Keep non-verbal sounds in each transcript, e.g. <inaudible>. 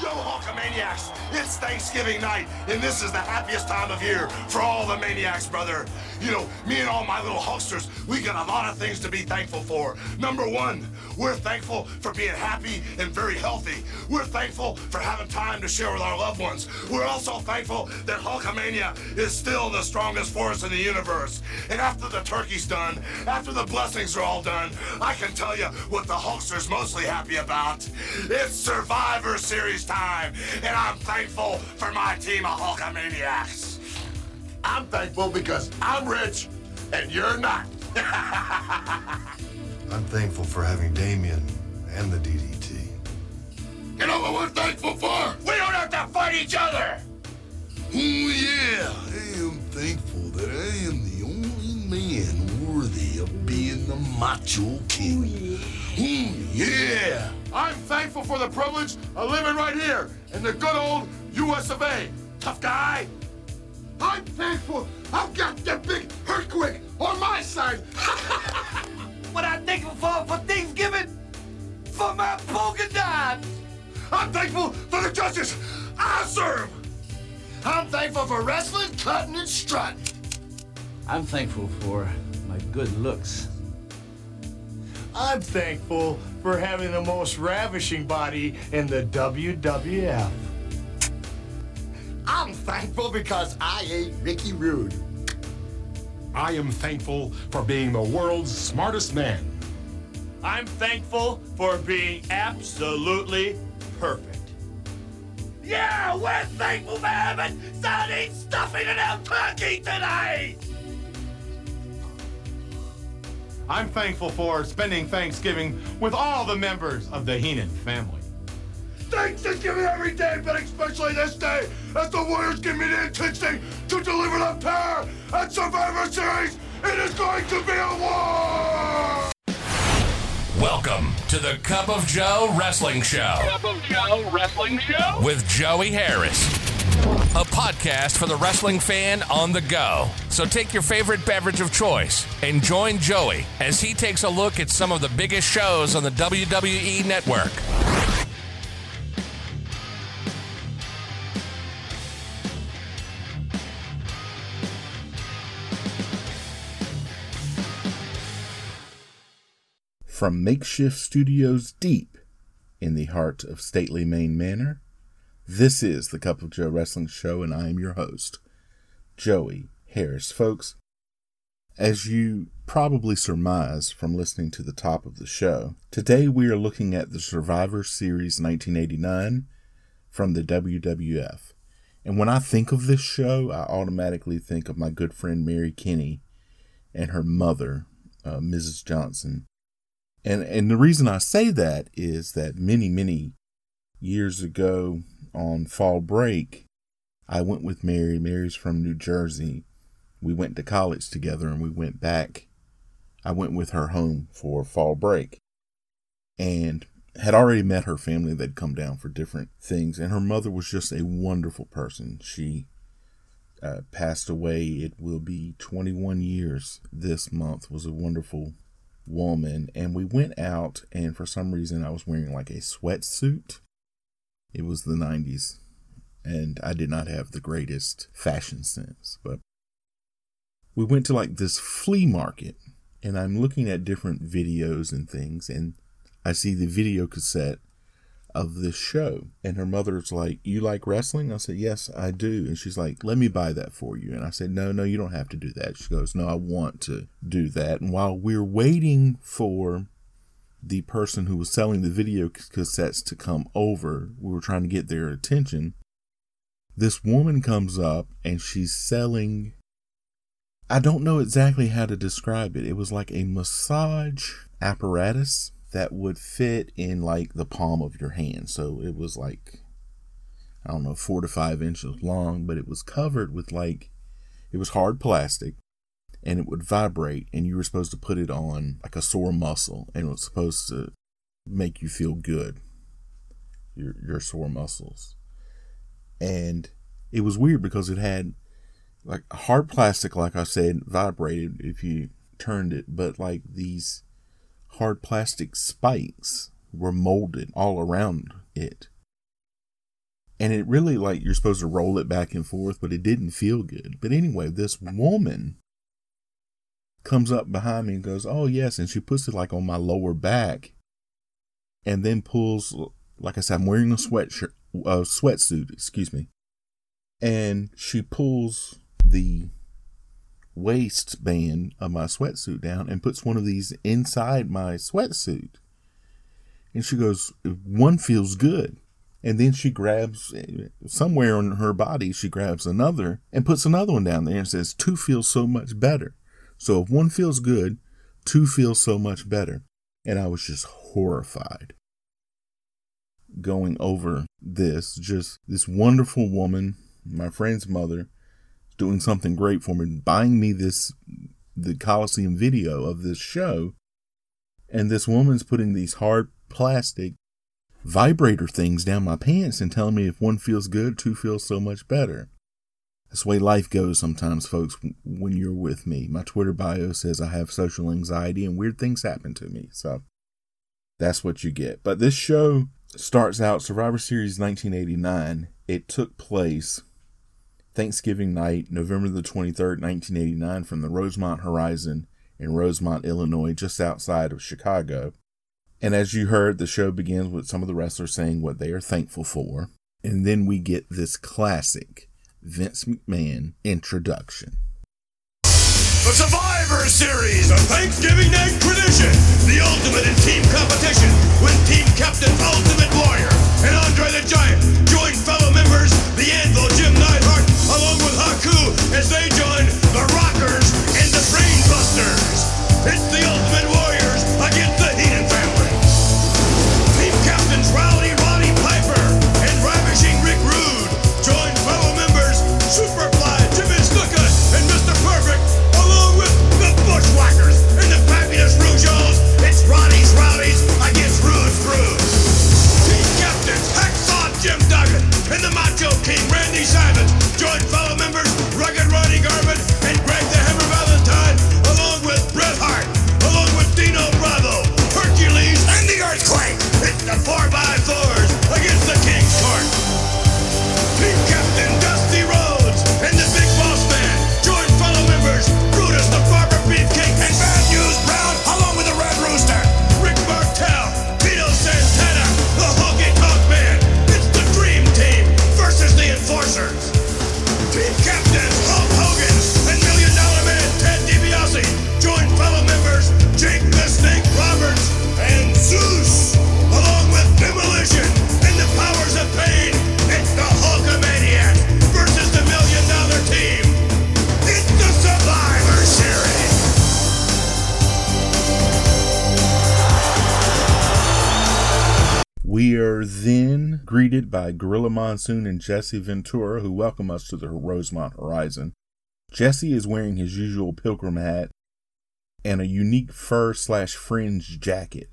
Yo, Hulkamaniacs! It's Thanksgiving night, and this is the happiest time of year for all the maniacs, brother. You know, me and all my little Hulksters, we got a lot of things to be thankful for. Number one, we're thankful for being happy and very healthy. We're thankful for having time to share with our loved ones. We're also thankful that Hulkamania is still the strongest force in the universe. And after the turkey's done, after the blessings are all done, I can tell you what the Hulkster's mostly happy about. It's Survivor Series time, and I'm thankful for my team of Hulkamaniacs. I'm thankful because I'm rich and you're not. <laughs> I'm thankful for having Damien and the DDT. You know what we're thankful for? We don't have to fight each other. Oh, yeah. I am thankful that I am the only man worthy of being the Macho King. Oh, yeah. Oh, I'm thankful for the privilege of living right here in the good old US of A. Tough guy. I'm thankful I've got that big earthquake on my side. <laughs> what I'm thankful for for Thanksgiving? For my polka dots. I'm thankful for the justice I serve. I'm thankful for wrestling, cutting, and strutting. I'm thankful for my good looks. I'm thankful for having the most ravishing body in the WWF. I'm thankful because I ate Ricky Rude. I am thankful for being the world's smartest man. I'm thankful for being absolutely perfect. Yeah, we're thankful for having sardine stuffing in our turkey today! I'm thankful for spending Thanksgiving with all the members of the Heenan family. Thanksgiving every day, but especially this day, as the Warriors give me the intensity to deliver the power at Survivor Series. It is going to be a war! Welcome to the Cup of Joe Wrestling Show. Cup of Joe Wrestling Show? With Joey Harris. A podcast for the wrestling fan on the go. So take your favorite beverage of choice and join Joey as he takes a look at some of the biggest shows on the WWE Network. From makeshift studios deep in the heart of stately Maine Manor, this is the Cup of Joe Wrestling Show, and I am your host, Joey Harris. Folks, as you probably surmise from listening to the top of the show, today we are looking at the Survivor Series 1989 from the WWF. And when I think of this show, I automatically think of my good friend Mary Kinney and her mother, uh, Mrs. Johnson. And and the reason I say that is that many many years ago on fall break, I went with Mary. Mary's from New Jersey. We went to college together and we went back. I went with her home for fall break and had already met her family. They'd come down for different things. And her mother was just a wonderful person. She uh, passed away. It will be 21 years this month. Was a wonderful woman and we went out and for some reason I was wearing like a sweatsuit. It was the 90s and I did not have the greatest fashion sense, but we went to like this flea market and I'm looking at different videos and things and I see the video cassette of this show. And her mother's like, You like wrestling? I said, Yes, I do. And she's like, Let me buy that for you. And I said, No, no, you don't have to do that. She goes, No, I want to do that. And while we're waiting for the person who was selling the video cassettes to come over, we were trying to get their attention. This woman comes up and she's selling. I don't know exactly how to describe it. It was like a massage apparatus that would fit in like the palm of your hand. So it was like, I don't know, four to five inches long, but it was covered with like, it was hard plastic and it would vibrate and you were supposed to put it on like a sore muscle and it was supposed to make you feel good, your, your sore muscles. And it was weird because it had like hard plastic, like I said, vibrated if you turned it, but like these hard plastic spikes were molded all around it. And it really like you're supposed to roll it back and forth, but it didn't feel good. But anyway, this woman comes up behind me and goes, "Oh yes," and she puts it like on my lower back, and then pulls, like I said, I'm wearing a sweatshirt, a sweatsuit, excuse me, and she pulls the waistband of my sweatsuit down and puts one of these inside my sweatsuit. And she goes, One feels good. And then she grabs somewhere on her body, she grabs another and puts another one down there and says, Two feels so much better. So if one feels good, two feels so much better. And I was just horrified going over this. Just this wonderful woman, my friend's mother, doing something great for me, buying me this the Coliseum video of this show, and this woman's putting these hard plastic vibrator things down my pants and telling me if one feels good, two feels so much better. That's the way life goes sometimes, folks, when you're with me. My Twitter bio says I have social anxiety and weird things happen to me. So that's what you get. But this show starts out Survivor Series 1989. It took place Thanksgiving night, November the 23rd, 1989, from the Rosemont Horizon in Rosemont, Illinois, just outside of Chicago. And as you heard, the show begins with some of the wrestlers saying what they are thankful for. And then we get this classic Vince McMahon introduction. The Survivor Series, a Thanksgiving night tradition. The ultimate in team competition with team captain Ultimate Warrior and Andre the Giant. Join fellow members, the Anvil Jim Neidhart, along with Haku as they join the Rockers and the Brainbusters. By Gorilla Monsoon and Jesse Ventura, who welcome us to the Rosemont Horizon. Jesse is wearing his usual pilgrim hat and a unique fur slash fringe jacket.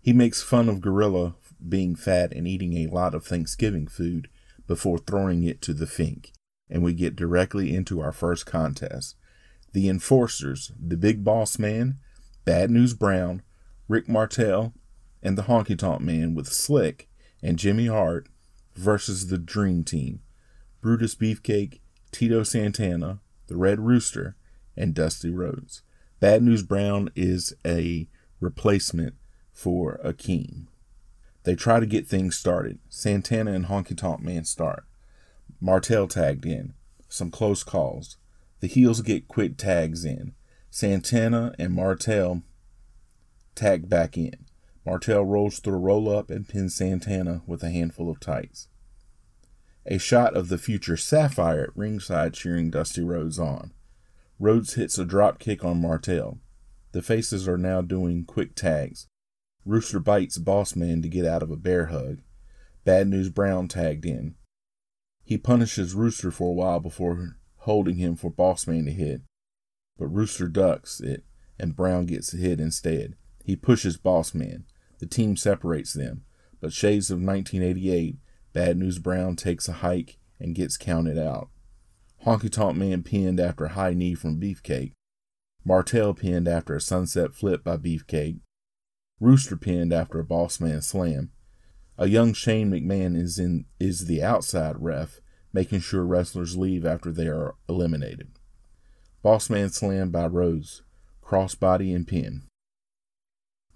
He makes fun of Gorilla being fat and eating a lot of Thanksgiving food before throwing it to the Fink, and we get directly into our first contest. The Enforcers, the Big Boss Man, Bad News Brown, Rick Martel, and the Honky Tonk Man with Slick and Jimmy Hart versus the Dream Team, Brutus Beefcake, Tito Santana, the Red Rooster, and Dusty Rhodes. Bad News Brown is a replacement for Akeem. They try to get things started. Santana and Honky Tonk Man start. Martel tagged in. Some close calls. The heels get quick tags in. Santana and Martel tag back in. Martel rolls through a roll up and pins Santana with a handful of tights. A shot of the future Sapphire at ringside cheering Dusty Rhodes on. Rhodes hits a drop kick on Martel. The faces are now doing quick tags. Rooster bites Boss Man to get out of a bear hug. Bad News Brown tagged in. He punishes Rooster for a while before holding him for Boss Man to hit. But Rooster ducks it, and Brown gets hit instead. He pushes Boss Man. The team separates them, but Shades of 1988, Bad News Brown takes a hike and gets counted out. Honky Tonk Man pinned after a high knee from Beefcake. Martel pinned after a sunset flip by Beefcake. Rooster pinned after a Boss Man slam. A young Shane McMahon is in is the outside ref, making sure wrestlers leave after they are eliminated. Bossman slammed by Rhodes, crossbody and pin.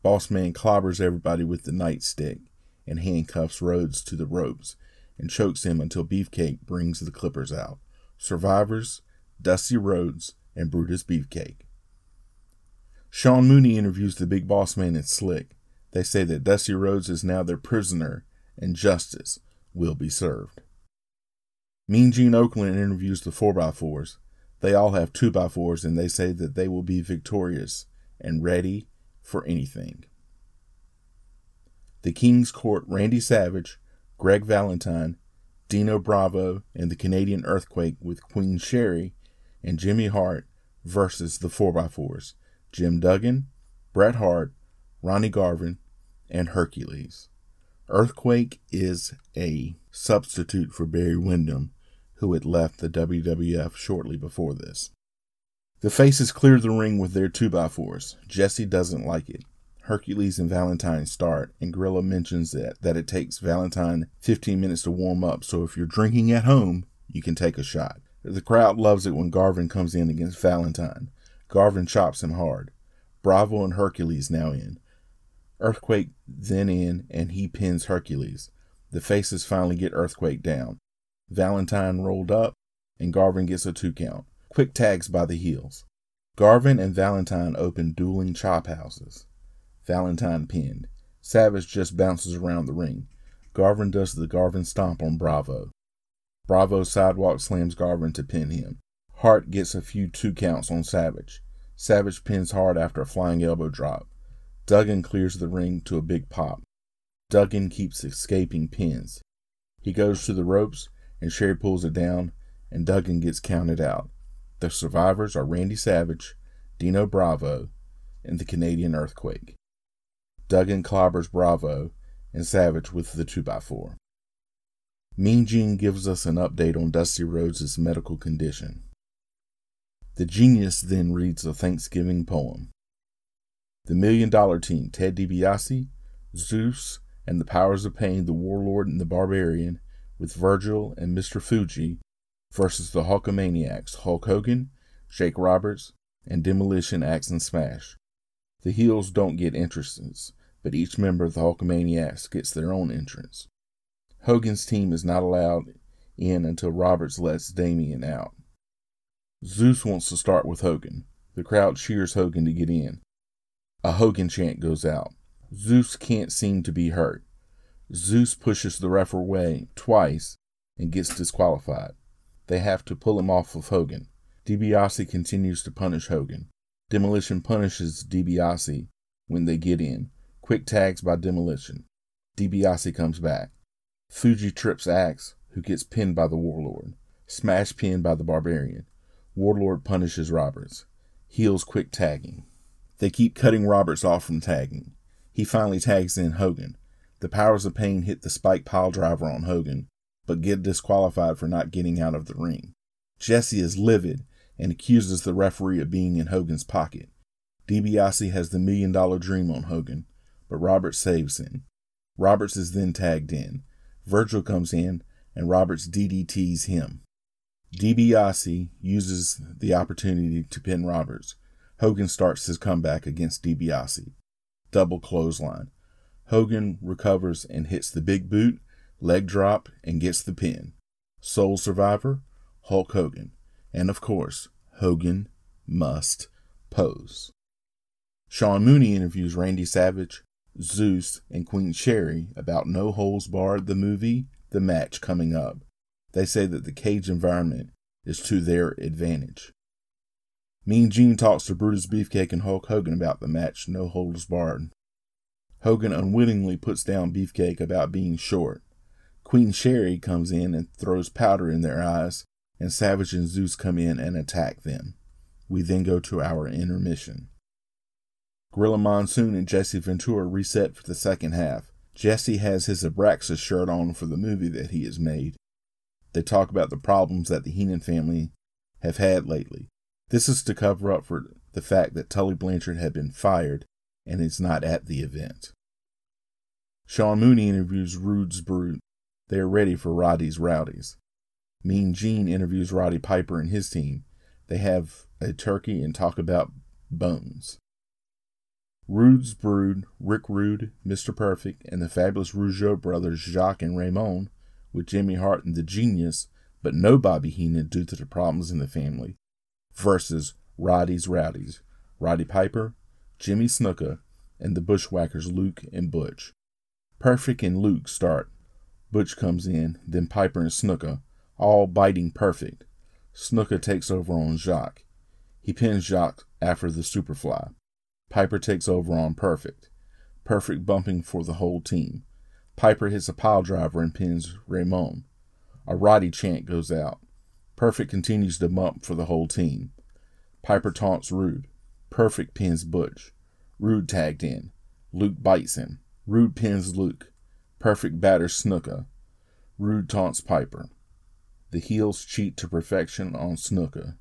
Bossman clobbers everybody with the nightstick and handcuffs Rhodes to the ropes and chokes him until Beefcake brings the clippers out. Survivors, Dusty Rhodes, and Brutus Beefcake. Sean Mooney interviews the big boss man and Slick. They say that Dusty Rhodes is now their prisoner and justice will be served. Mean Gene Okerlund interviews the 4x4s. They all have 2x4s and they say that they will be victorious and ready for anything. The King's Court, Randy Savage, Greg Valentine, Dino Bravo, and the Canadian Earthquake with Queen Sherri and Jimmy Hart versus the 4x4s, Jim Duggan, Bret Hart, Ronnie Garvin, and Hercules. Earthquake is a substitute for Barry Windham, who had left the WWF shortly before this. The faces clear the ring with their 2x4s. Jesse doesn't like it. Hercules and Valentine start, and Gorilla mentions that, that it takes Valentine 15 minutes to warm up, so if you're drinking at home, you can take a shot. The crowd loves it when Garvin comes in against Valentine. Garvin chops him hard. Bravo and Hercules now in. Earthquake then in, and he pins Hercules. The faces finally get Earthquake down. Valentine rolled up, and Garvin gets a two count. Quick tags by the heels. Garvin and Valentine open dueling chop houses. Valentine pinned. Savage just bounces around the ring. Garvin does the Garvin stomp on Bravo. Bravo sidewalk slams Garvin to pin him. Hart gets a few two counts on Savage. Savage pins Hart after a flying elbow drop. Duggan clears the ring to a big pop. Duggan keeps escaping pins. He goes to the ropes, and Sherri pulls it down, and Duggan gets counted out. The survivors are Randy Savage, Dino Bravo, and the Canadian Earthquake. Duggan clobbers Bravo and Savage with the 2x4. Mean Gene gives us an update on Dusty Rhodes' medical condition. The genius then reads a Thanksgiving poem. The Million Dollar Team, Ted DiBiase, Zeus, and the Powers of Pain, the Warlord and the Barbarian, with Virgil and Mr. Fuji, versus the Hulkamaniacs, Hulk Hogan, Jake Roberts, and Demolition Axe and Smash. The heels don't get entrances, but each member of the Hulkamaniacs gets their own entrance. Hogan's team is not allowed in until Roberts lets Damien out. Zeus wants to start with Hogan. The crowd cheers Hogan to get in. A Hogan chant goes out. Zeus can't seem to be hurt. Zeus pushes the ref away twice and gets disqualified. They have to pull him off of Hogan. DiBiase continues to punish Hogan. Demolition punishes DiBiase when they get in. Quick tags by Demolition. DiBiase comes back. Fuji trips Axe, who gets pinned by the Warlord. Smash pinned by the Barbarian. Warlord punishes Roberts. Heels quick tagging. They keep cutting Roberts off from tagging. He finally tags in Hogan. The powers of pain hit the spike pile driver on Hogan, but get disqualified for not getting out of the ring. Jesse is livid and accuses the referee of being in Hogan's pocket. DiBiase has the million dollar dream on Hogan, but Roberts saves him. Roberts is then tagged in. Virgil comes in, and Roberts DDTs him. DiBiase uses the opportunity to pin Roberts. Hogan starts his comeback against DiBiase. Double clothesline. Hogan recovers and hits the big boot, leg drop, and gets the pin. Sole survivor, Hulk Hogan. And of course, Hogan must pose. Sean Mooney interviews Randy Savage, Zeus, and Queen Sherri about No Holds Barred, the movie, the match coming up. They say that the cage environment is to their advantage. Mean Gene talks to Brutus Beefcake and Hulk Hogan about the match, No Holds Barred. Hogan unwittingly puts down Beefcake about being short. Queen Sherri comes in and throws powder in their eyes, and Savage and Zeus come in and attack them. We then go to our intermission. Gorilla Monsoon and Jesse Ventura reset for the second half. Jesse has his Abraxas shirt on for the movie that he has made. They talk about the problems that the Heenan family have had lately. This is to cover up for the fact that Tully Blanchard had been fired and is not at the event. Sean Mooney interviews Rude's Brood. They are ready for Roddy's Rowdies. Mean Gene interviews Roddy Piper and his team. They have a turkey and talk about bones. Rude's Brood, Rick Rude, Mr. Perfect, and the fabulous Rougeau brothers Jacques and Raymond, with Jimmy Hart and the genius, but no Bobby Heenan due to the problems in the family, versus Roddy's Rowdies, Roddy Piper, Jimmy Snuka, and the Bushwhackers Luke and Butch. Perfect and Luke start. Butch comes in, then Piper and Snuka, all biting Perfect. Snuka takes over on Jacques. He pins Jacques after the Superfly. Piper takes over on Perfect. Perfect bumping for the whole team. Piper hits a pile driver and pins Raymond. A Roddy chant goes out. Perfect continues to bump for the whole team. Piper taunts Rude. Perfect pins Butch. Rude tagged in. Luke bites him. Rude pins Luke. Perfect batters Snuka. Rude taunts Piper. The heels cheat to perfection on Snuka.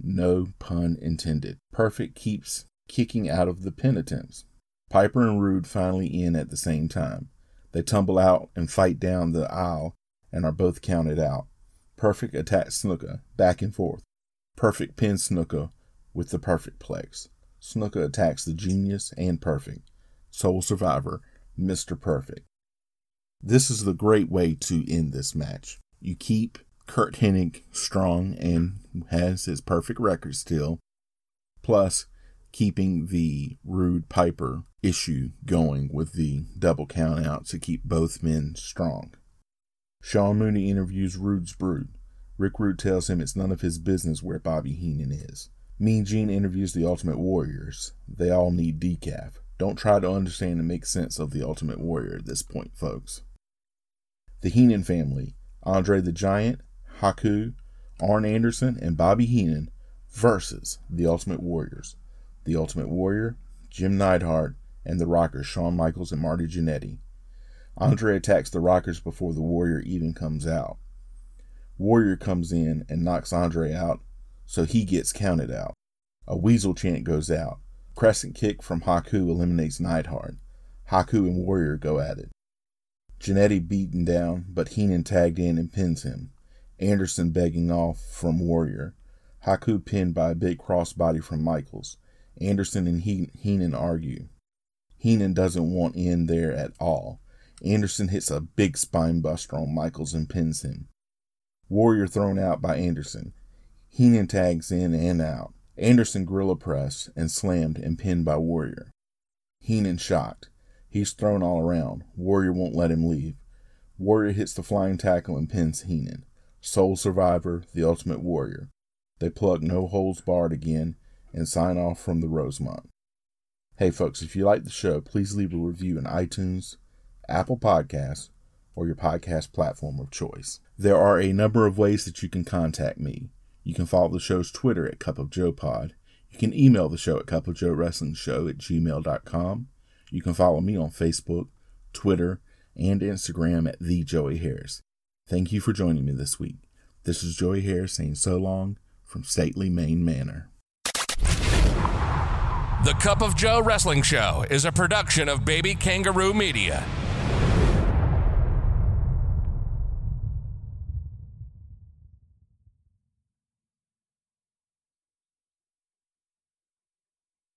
No pun intended. Perfect keeps kicking out of the penitents. Piper and Rude finally in at the same time. They tumble out and fight down the aisle and are both counted out. Perfect attacks Snuka, back and forth. Perfect pins Snuka with the perfect plex. Snuka attacks the genius and perfect. Sole survivor, Mr. Perfect. This is the great way to end this match. You keep Curt Hennig strong and has his perfect record still, plus keeping the Rude Piper issue going with the double count out to keep both men strong. Sean Mooney interviews Rude's Brood. Rick Rude tells him it's none of his business where Bobby Heenan is. Mean Gene interviews the Ultimate Warriors. They all need decaf. Don't try to understand and make sense of the Ultimate Warrior at this point, folks. The Heenan family, Andre the Giant, Haku, Arn Anderson, and Bobby Heenan versus the Ultimate Warriors. The Ultimate Warrior, Jim Neidhart, and the Rockers, Shawn Michaels and Marty Jannetty. Andre attacks the Rockers before the Warrior even comes out. Warrior comes in and knocks Andre out, so he gets counted out. A weasel chant goes out. Crescent kick from Haku eliminates Neidhart. Haku and Warrior go at it. Jannetty beaten down, but Heenan tagged in and pins him. Anderson begging off from Warrior. Haku pinned by a big crossbody from Michaels. Anderson and he- Heenan argue. Heenan doesn't want in there at all. Anderson hits a big spine buster on Michaels and pins him. Warrior thrown out by Anderson. Heenan tags in and out. Anderson gorilla press and slammed and pinned by Warrior. Heenan shocked. He's thrown all around. Warrior won't let him leave. Warrior hits the flying tackle and pins Heenan. Sole survivor, the ultimate warrior. They plug no holds barred again and sign off from the Rosemont. Hey folks, if you like the show, please leave a review in iTunes, Apple Podcasts, or your podcast platform of choice. There are a number of ways that you can contact me. You can follow the show's Twitter at Cup of Joe Pod. You can email the show at Cup of Joe Wrestling Show at gmail.com. You can follow me on Facebook, Twitter, and Instagram at The Joey Harris. Thank you for joining me this week. This is Joey Harris saying so long from Stately Main Manor. The Cup of Joe Wrestling Show is a production of Baby Kangaroo Media.